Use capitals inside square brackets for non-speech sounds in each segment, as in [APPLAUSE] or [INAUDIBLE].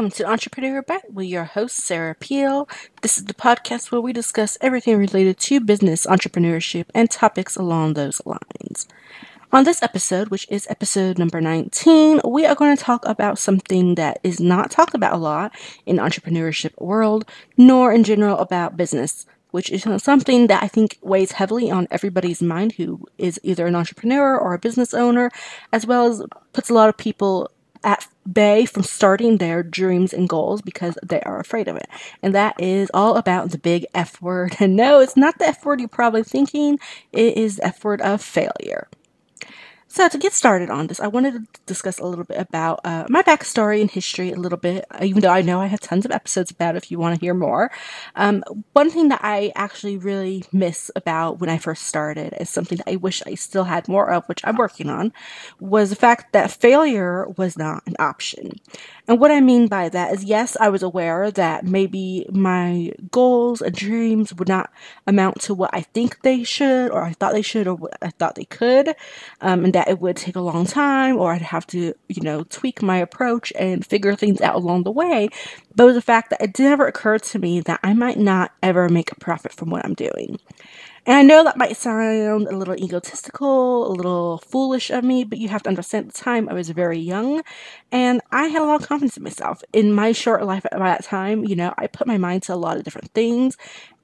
Welcome to Entrepreneur Bet with your host, Sarah Peel. This is the podcast where we discuss everything related to business, entrepreneurship, and topics along those lines. On this episode, which is episode number 19, we are going to talk about something that is not talked about a lot in entrepreneurship world, nor in general about business, which is something that I think weighs heavily on everybody's mind who is either an entrepreneur or a business owner, as well as puts a lot of people at bay from starting their dreams and goals because they are afraid of it. And that is all about the big F word. [LAUGHS] And no, it's not the F word you're probably thinking, it is the F word of failure. So, to get started on this, I wanted to discuss a little bit about uh, my backstory and history a little bit, uh, even though I know I have tons of episodes about it if you want to hear more. Um, one thing that I actually really miss about when I first started is something that I wish I still had more of, which I'm working on, was the fact that failure was not an option. And what I mean by that is, yes, I was aware that maybe my goals and dreams would not amount to what I think they should, or I thought they should, or what I thought they could, um, and that it would take a long time, or I'd have to, you know, tweak my approach and figure things out along the way. But it was the fact that it never occurred to me that I might not ever make a profit from what I'm doing. And I know that might sound a little egotistical, a little foolish of me, but you have to understand at the time I was very young and I had a lot of confidence in myself. In my short life at that time, you know, I put my mind to a lot of different things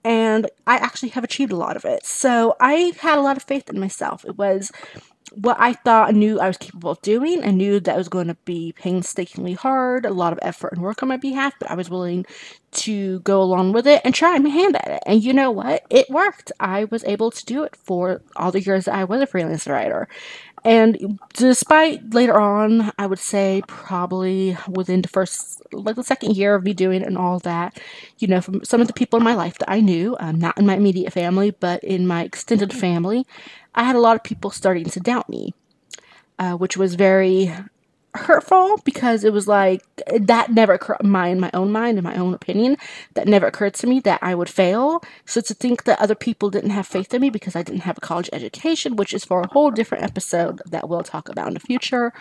and I actually have achieved a lot of it. So I had a lot of faith in myself. It was what I thought I knew I was capable of doing. I knew that it was going to be painstakingly hard, a lot of effort and work on my behalf, but I was willing to go along with it and try my hand at it. And you know what? It worked. I was able to do it for all the years that I was a freelance writer. And despite later on, I would say probably within the first, like the second year of me doing it and all that, you know, from some of the people in my life that I knew, um, not in my immediate family, but in my extended family, I had a lot of people starting to doubt me, uh, which was very hurtful because it was like that never occurred my in my own mind in my own opinion that never occurred to me that I would fail. So to think that other people didn't have faith in me because I didn't have a college education which is for a whole different episode that we'll talk about in the future.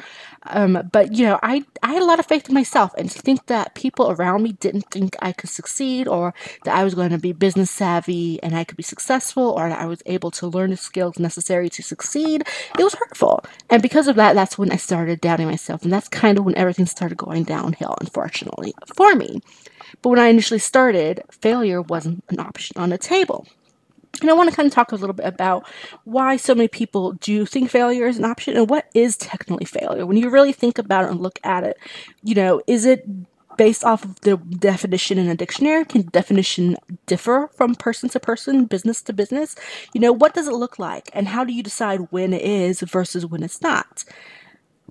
Um, but you know I I had a lot of faith in myself and to think that people around me didn't think I could succeed or that I was going to be business savvy and I could be successful or that I was able to learn the skills necessary to succeed it was hurtful. And because of that that's when I started doubting myself and that's kind of when everything started going downhill, unfortunately, for me. But when I initially started, failure wasn't an option on the table. And I want to kind of talk a little bit about why so many people do think failure is an option and what is technically failure. When you really think about it and look at it, you know, is it based off of the definition in a dictionary? Can definition differ from person to person, business to business? You know, what does it look like? And how do you decide when it is versus when it's not?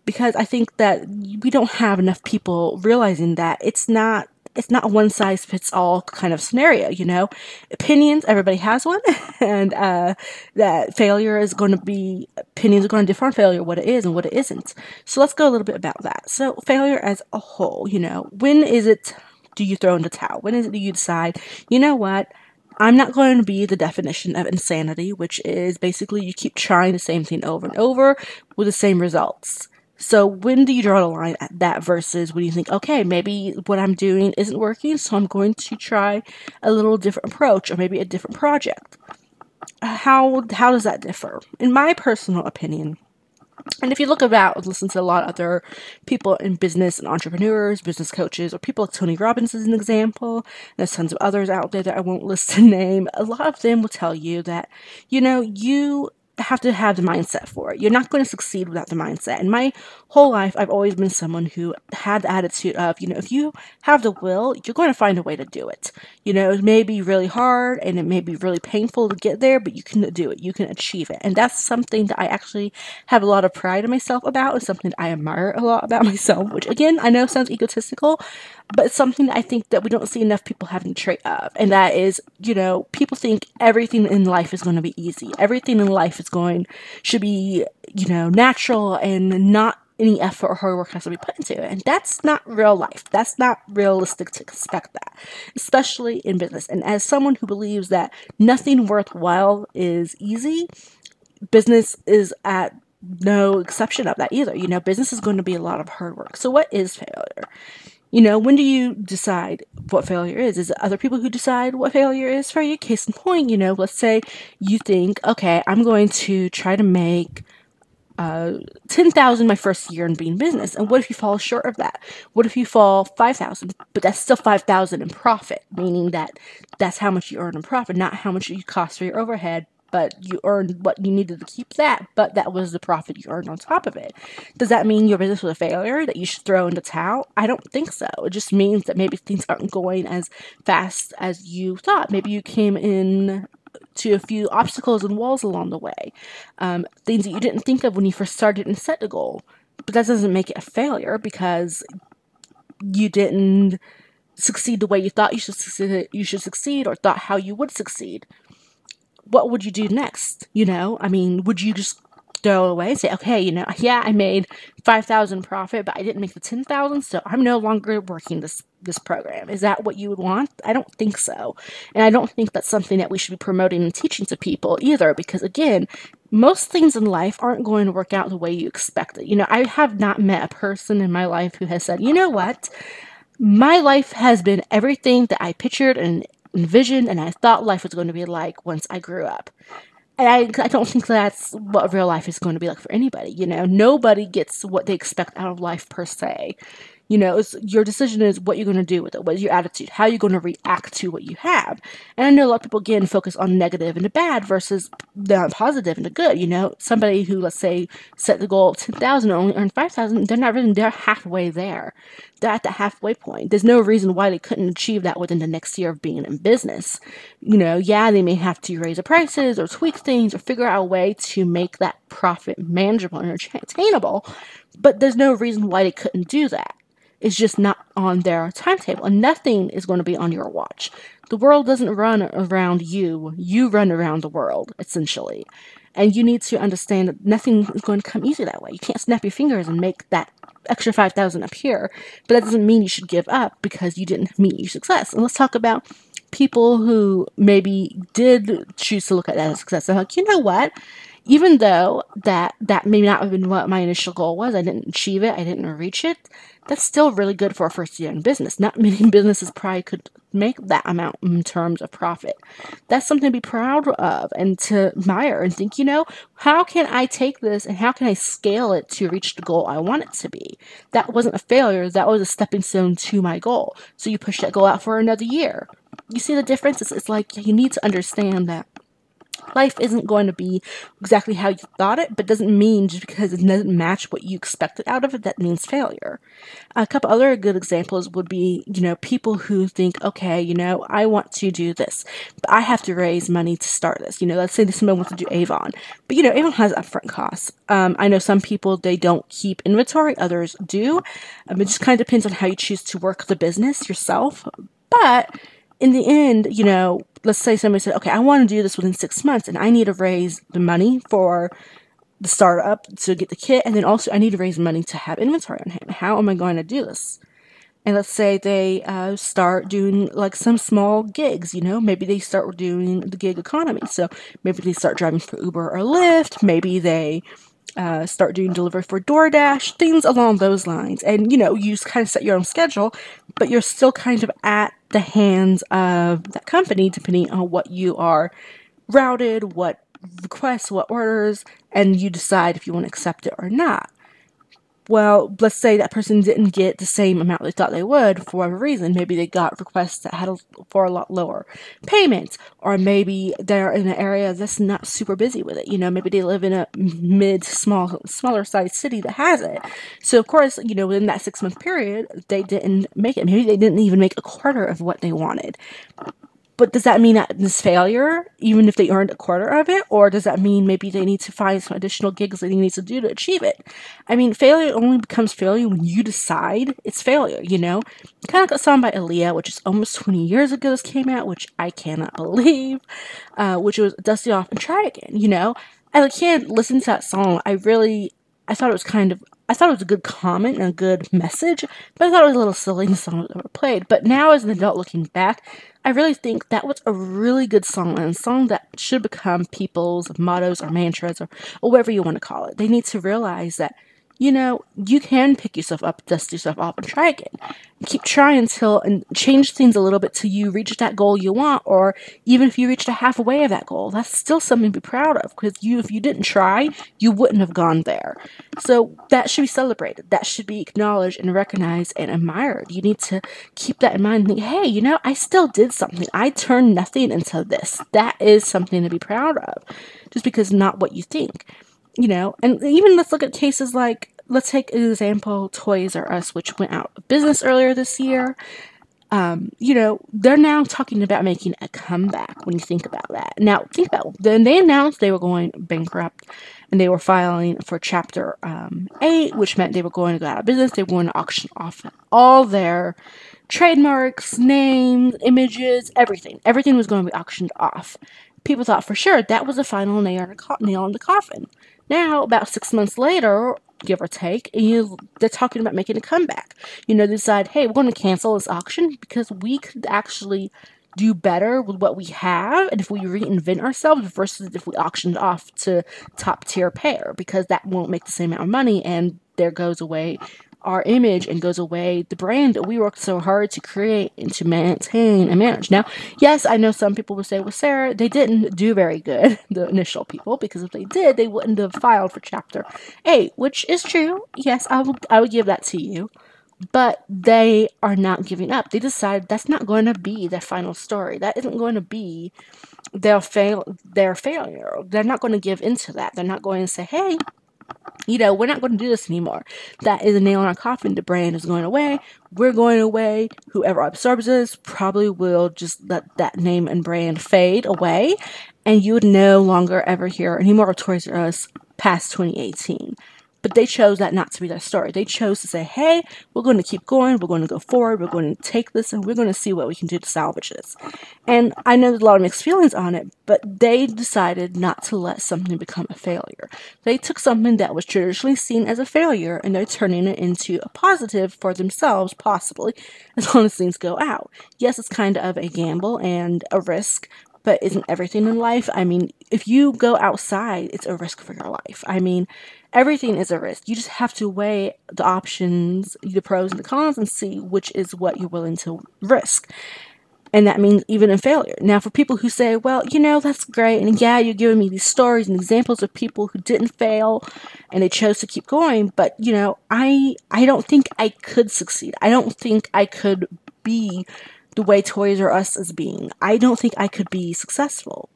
Because I think that we don't have enough people realizing that it's not it's not one size fits all kind of scenario, you know. Opinions, everybody has one, [LAUGHS] and uh, that failure is going to be opinions are going to differ on failure, what it is and what it isn't. So let's go a little bit about that. So failure as a whole, you know, when is it? Do you throw in the towel? When is it do you decide? You know what? I'm not going to be the definition of insanity, which is basically you keep trying the same thing over and over with the same results. So when do you draw the line at that versus when you think, okay, maybe what I'm doing isn't working, so I'm going to try a little different approach or maybe a different project? How how does that differ? In my personal opinion, and if you look about, and listen to a lot of other people in business and entrepreneurs, business coaches, or people like Tony Robbins is an example, there's tons of others out there that I won't [LAUGHS] list to name. A lot of them will tell you that, you know, you have to have the mindset for it. You're not going to succeed without the mindset. And my whole life, I've always been someone who had the attitude of, you know, if you have the will, you're going to find a way to do it. You know, it may be really hard and it may be really painful to get there, but you can do it. You can achieve it. And that's something that I actually have a lot of pride in myself about. It's something I admire a lot about [LAUGHS] myself, which again, I know sounds egotistical, but it's something that I think that we don't see enough people having trait of. And that is, you know, people think everything in life is going to be easy. Everything in life going, should be, you know, natural and not any effort or hard work has to be put into it. And that's not real life. That's not realistic to expect that, especially in business. And as someone who believes that nothing worthwhile is easy, business is at no exception of that either. You know, business is going to be a lot of hard work. So, what is failure? You know, when do you decide what failure is? Is it other people who decide what failure is for you? Case in point, you know, let's say you think, okay, I'm going to try to make uh, 10,000 my first year in being business. And what if you fall short of that? What if you fall 5,000, but that's still 5,000 in profit, meaning that that's how much you earn in profit, not how much you cost for your overhead, but you earned what you needed to keep that, but that was the profit you earned on top of it. Does that mean your business was a failure that you should throw in the towel? I don't think so. It just means that maybe things aren't going as fast as you thought. Maybe you came in to a few obstacles and walls along the way, um, things that you didn't think of when you first started and set the goal. But that doesn't make it a failure because you didn't succeed the way you thought you should succeed, you should succeed or thought how you would succeed what would you do next? You know, I mean, would you just throw away and say, okay, you know, yeah, I made 5,000 profit, but I didn't make the 10,000, so I'm no longer working this this program. Is that what you would want? I don't think so. And I don't think that's something that we should be promoting and teaching to people either because again, most things in life aren't going to work out the way you expect it. You know, I have not met a person in my life who has said, "You know what? My life has been everything that I pictured and envisioned and I thought life was going to be like once I grew up. And I, I don't think that's what real life is going to be like for anybody. You know, nobody gets what they expect out of life per se. You know, your decision is what you're going to do with it. What is your attitude? How are you going to react to what you have? And I know a lot of people again focus on negative and the bad versus the positive and the good. You know, somebody who let's say set the goal of ten thousand and only earned five thousand, they're not really they're halfway there. They're at the halfway point. There's no reason why they couldn't achieve that within the next year of being in business. You know, yeah, they may have to raise the prices or tweak things or figure out a way to make that profit manageable and attainable. But there's no reason why they couldn't do that. It's just not on their timetable, and nothing is going to be on your watch. The world doesn't run around you, you run around the world, essentially. And you need to understand that nothing is going to come easy that way. You can't snap your fingers and make that extra 5000 appear, but that doesn't mean you should give up because you didn't meet your success. And let's talk about people who maybe did choose to look at that as success. They're like, you know what? Even though that that may not have been what my initial goal was, I didn't achieve it, I didn't reach it that's still really good for a first year in business. Not many [LAUGHS] businesses probably could make that amount in terms of profit. That's something to be proud of and to admire and think, you know, how can I take this and how can I scale it to reach the goal I want it to be? That wasn't a failure, that was a stepping stone to my goal. So you push that goal out for another year. You see the difference? It's, it's like you need to understand that life isn't going to be exactly how you thought it, but doesn't mean just because it doesn't match what you expected out of it, that means failure. A couple other good examples would be, you know, people who think, okay, you know, I want to do this, but I have to raise money to start this. You know, let's say someone wants to do Avon, but you know, Avon has upfront costs. Um, I know some people they don't keep inventory, others do. Um, it just kind of depends on how you choose to work the business yourself, but in the end, you know, let's say somebody said, okay, I want to do this within six months and I need to raise the money for the startup to get the kit. And then also I need to raise money to have inventory on hand. How am I going to do this? And let's say they uh, start doing like some small gigs, you know, maybe they start doing the gig economy. So maybe they start driving for Uber or Lyft. Maybe they uh, start doing delivery for DoorDash, things along those lines. And you know, you kind of set your own schedule, but you're still kind of at the hands of that company depending on what you are routed, what requests, what orders, and you decide if you want to accept it or not well, let's say that person didn't get the same amount they thought they would for whatever reason. Maybe they got requests that had a, for a lot lower payments, or maybe they're in an area that's not super busy with it. You know, maybe they live in a mid, small, smaller sized city that has it. So of course, you know, within that six month period, they didn't make it. Maybe they didn't even make a quarter of what they wanted. But does that mean that this failure, even if they earned a quarter of it, or does that mean maybe they need to find some additional gigs that they need to do to achieve it? I mean, failure only becomes failure when you decide it's failure. You know, kind of got song by Aaliyah, which is almost 20 years ago. This came out, which I cannot [LAUGHS] believe. Uh, which was dust it off and try again. You know, as a kid, listen to that song. I really, I thought it was kind of I thought it was a good comment and a good message, but I thought it was a little silly the song that ever played. But now, as an adult looking back, I really think that was a really good song and a song that should become people's mottos or mantras or, or whatever you want to call it. They need to realize that you know, you can pick yourself up, dust yourself off, and try again. Keep trying until and change things a little bit till you reach that goal you want, or even if you reached a halfway of that goal, that's still something to be proud of. Because you, if you didn't try, you wouldn't have gone there. So that should be celebrated. That should be acknowledged and recognized and admired. You need to keep that in mind think, hey, you know, I still did something. I turned nothing into this. That is something to be proud of. Just because not what you think you know, and even let's look at cases like let's take an example Toys R Us, which went out of business earlier this year. Um, you know, they're now talking about making a comeback when you think about that. Now, think about then they announced they were going bankrupt and they were filing for Chapter um, 8, which meant they were going to go out of business. They were going to auction off all their trademarks, names, images, everything. Everything was going to be auctioned off. People thought for sure that was the final nail in the coffin. Now, about six months later, give or take, you they're talking about making a comeback. You know, they decide, hey, we're going to cancel this auction because we could actually do better with what we have and if we reinvent ourselves versus if we auctioned off to top tier pair because that won't make the same amount of money and there goes away our image and goes away the brand that we worked so hard to create and to maintain and manage. Now, yes, I know some people would say, well, Sarah, they didn't do very good, [LAUGHS] the initial people, because if they did, they wouldn't have filed for Chapter 8, which is true. Yes, I would, I would give that to you. But they are not giving up. They decide that's not going to be their final story. That isn't going to be their fail their failure. They're not going to give into that. They're not going to say, "Hey, you know, we're not going to do this anymore. That is a nail in our coffin. The brand is going away. We're going away. Whoever absorbs us probably will just let that name and brand fade away. And you would no longer ever hear any more of Toys R Us past 2018. But they chose that not to be their story. They chose to say, hey, we're going to keep going, we're going to go forward, we're going to take this, and we're going to see what we can do to salvage this. And I know there's a lot of mixed feelings on it, but they decided not to let something become a failure. They took something that was traditionally seen as a failure and they're turning it into a positive for themselves, possibly, as long as things go out. Yes, it's kind of a gamble and a risk, but isn't everything in life? I mean, if you go outside, it's a risk for your life. I mean, everything is a risk. You just have to weigh the options, the pros and the cons, and see which is what you're willing to risk. And that means even in failure. Now, for people who say, well, you know, that's great, and yeah, you're giving me these stories and examples of people who didn't fail and they chose to keep going, but you know, I I don't think I could succeed. I don't think I could be the way Toys R Us is being. I don't think I could be successful.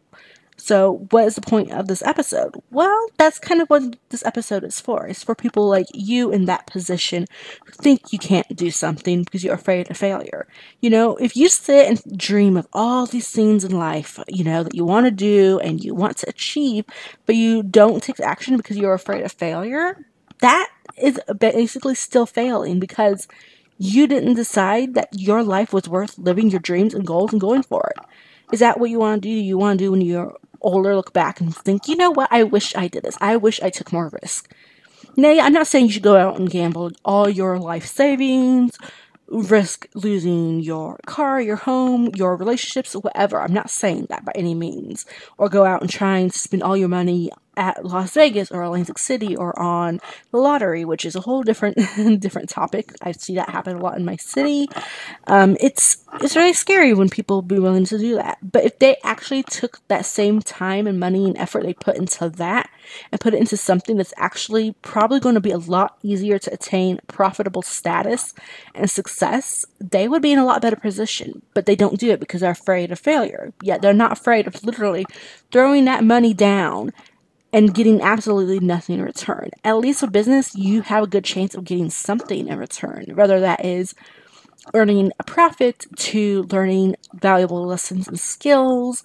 So, what is the point of this episode? Well, that's kind of what this episode is for. It's for people like you in that position who think you can't do something because you're afraid of failure. You know, if you sit and dream of all these things in life, you know, that you want to do and you want to achieve, but you don't take action because you're afraid of failure, that is basically still failing because you didn't decide that your life was worth living your dreams and goals and going for it. Is that what you want to do? You want to do when you're older, look back and think, you know what? I wish I did this. I wish I took more risk. Nay, I'm not saying you should go out and gamble all your life savings, risk losing your car, your home, your relationships, whatever. I'm not saying that by any means. Or go out and try and spend all your money at Las Vegas or Atlantic City or on the lottery, which is a whole different [LAUGHS] different topic. I see that happen a lot in my city. Um, it's it's really scary when people be willing to do that. But if they actually took that same time and money and effort they put into that and put it into something that's actually probably going to be a lot easier to attain profitable status and success, they would be in a lot better position. But they don't do it because they're afraid of failure. Yet they're not afraid of literally throwing that money down and getting absolutely nothing in return. At least with business, you have a good chance of getting something in return, whether that is earning a profit to learning valuable lessons and skills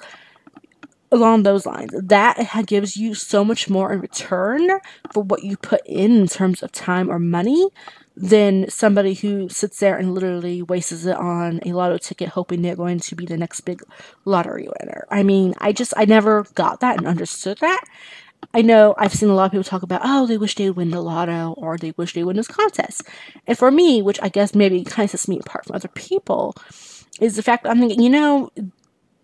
along those lines. That gives you so much more in return for what you put in in terms of time or money than somebody who sits there and literally wastes it on a lotto ticket hoping they're going to be the next big lottery winner. I mean, I just I never got that and understood that. I know I've seen a lot of people talk about, oh, they wish they'd win the lotto or they wish they would win this contest. And for me, which I guess maybe kind of sets me apart from other people, is the fact that I'm thinking, you know,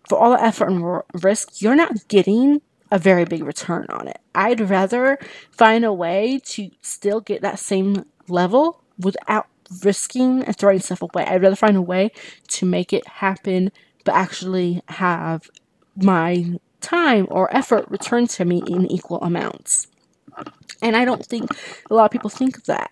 for all the effort and risk, you're not getting a very big return on it. I'd rather find a way to still get that same level without risking and throwing stuff away. I'd rather find a way to make it happen, but actually have my time or effort returned to me in equal amounts. And I don't think a lot of people think of that.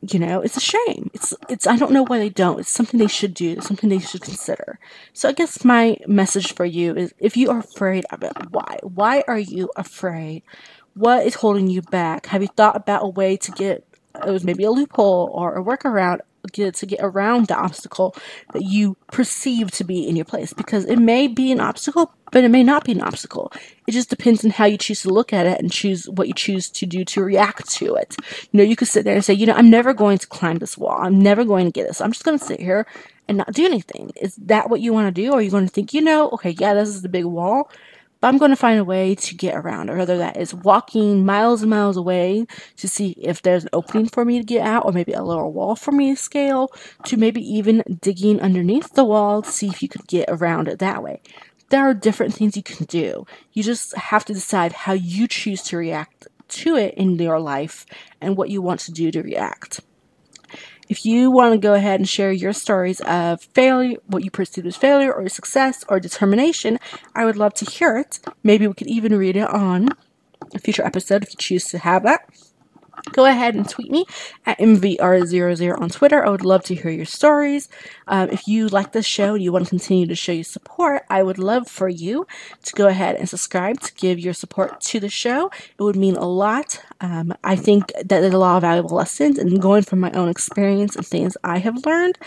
You know, it's a shame. It's it's I don't know why they don't. It's something they should do, something they should consider. So I guess my message for you is if you are afraid of it, why? Why are you afraid? What is holding you back? Have you thought about a way to get it was maybe a loophole or a workaround get to get around the obstacle that you perceive to be in your place. Because it may be an obstacle but it may not be an obstacle. It just depends on how you choose to look at it and choose what you choose to do to react to it. You know you could sit there and say you know i'm never going to climb this wall. I'm never going to get this. I'm just going to sit here and not do anything. Is that what you want to do? Or are you going to think you know okay yeah this is the big wall but I'm going to find a way to get around it, whether that is walking miles and miles away to see if there's an opening for me to get out, or maybe a lower wall for me to scale, to maybe even digging underneath the wall to see if you could get around it that way. There are different things you can do. You just have to decide how you choose to react to it in your life and what you want to do to react. If you want to go ahead and share your stories of failure, what you perceive as failure or success or determination, I would love to hear it. Maybe we could even read it on a future episode if you choose to have that go ahead and tweet me at MVR00 on Twitter. I would love to hear your stories. Um, if you like this show and you want to continue to show your support, I would love for you to go ahead and subscribe to give your support to the show. It would mean a lot. Um, I think that there's a lot of valuable lessons and going from my own experience and things I have learned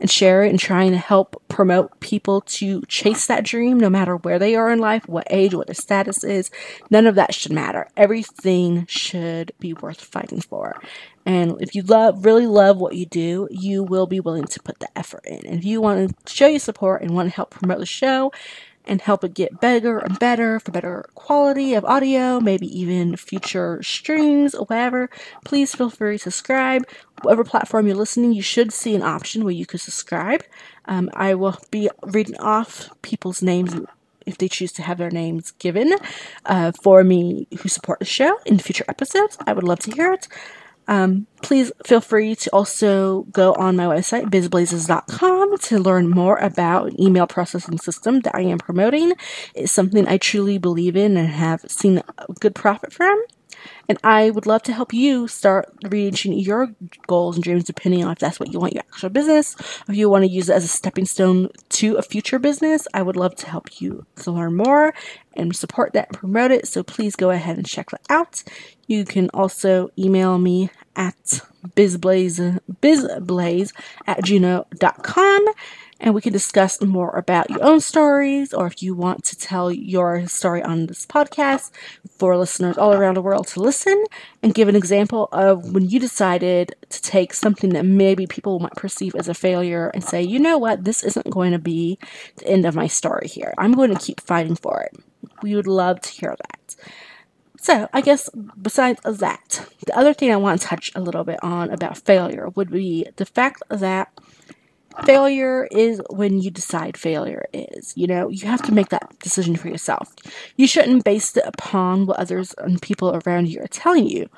and share it and trying to help promote people to chase that dream no matter where they are in life, what age, what their status is. None of that should matter. Everything should be worth fighting for. And if you love really love what you do, you will be willing to put the effort in. And if you want to show your support and want to help promote the show and help it get better and better for better quality of audio, maybe even future streams or whatever, please feel free to subscribe. Whatever platform you're listening, you should see an option where you could subscribe. Um, I will be reading off people's names if they choose to have their names given uh, for me who support the show in future episodes. I would love to hear it. Um, please feel free to also go on my website, bizblazes.com, to learn more about an email processing system that I am promoting. It's something I truly believe in and have seen good profit from. And I would love to help you start reaching your goals and dreams depending on if that's what you want your actual business. If you want to use it as a stepping stone to a future business, I would love to help you to learn more and support that and promote it. So please go ahead and check that out. You can also email me at bizblaze, bizblaze at gmail.com and we can discuss more about your own stories or if you want to tell your story on this podcast for listeners all around the world to listen and give an example of when you decided to take something that maybe people might perceive as a failure and say, you know what, this isn't going to be the end of my story here. I'm going to keep fighting for it. We would love to hear that. So, I guess besides that, the other thing I want to touch a little bit on about failure would be the fact that failure is when you decide failure is. You know, you have to make that decision for yourself. You shouldn't base it upon what others and people around you are telling you.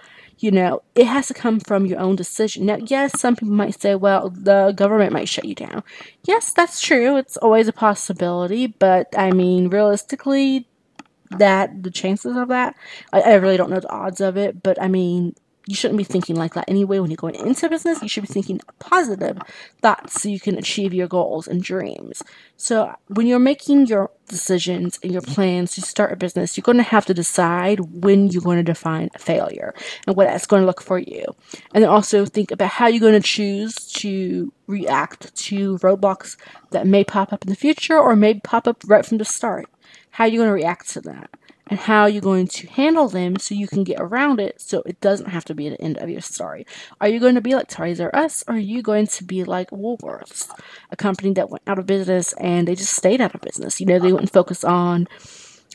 You know, it has to come from your own decision. Now, yes, some people might say, well, the government might shut you down. Yes, that's true. It's always a possibility. But, I mean, realistically, that the chances of that, I, I really don't know the odds of it. But, I mean, you shouldn't be thinking like that anyway when you're going into business. You should be thinking positive thoughts so you can achieve your goals and dreams. So when you're making your decisions and your plans to start a business, you're going to have to decide when you're going to define failure and what that's going to look for you. And then also think about how you're going to choose to react to roadblocks that may pop up in the future or may pop up right from the start. How are you going to react to that? And how you're going to handle them so you can get around it so it doesn't have to be the end of your story. Are you going to be like Toys R Us or are you going to be like Woolworths, a company that went out of business and they just stayed out of business? You know, they wouldn't focus on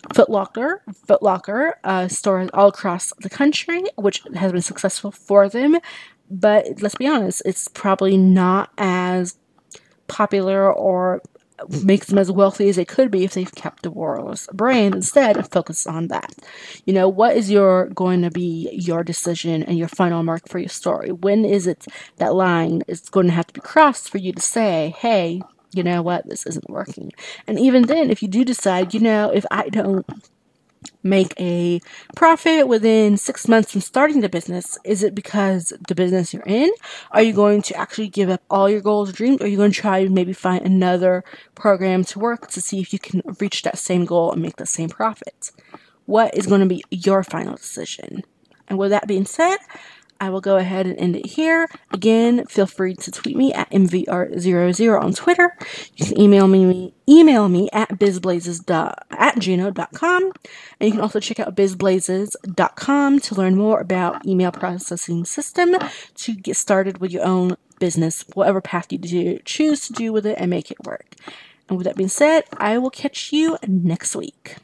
Footlocker, Footlocker uh, stores all across the country, which has been successful for them. But let's be honest, it's probably not as popular or makes them as wealthy as they could be if they've kept the Royals brand instead and focus on that. You know, what is your going to be your decision and your final mark for your story? When is it that line is going to have to be crossed for you to say, hey, you know what, this isn't working. And even then, if you do decide, you know, if I don't make a profit within six months from starting the business? Is it because the business you're in? Are you going to actually give up all your goals or dreams? Or are you going to try and maybe find another program to work to see if you can reach that same goal and make the same profit? What is going to be your final decision? And with that being said, I will go ahead and end it here. Again, feel free to tweet me at mvr00 on Twitter. You can email me email me at bizblazes at gmail.com. And you can also check out bizblazes.com to learn more about email processing system to get started with your own business, whatever path you do, choose to do with it and make it work. And with that being said, I will catch you next week.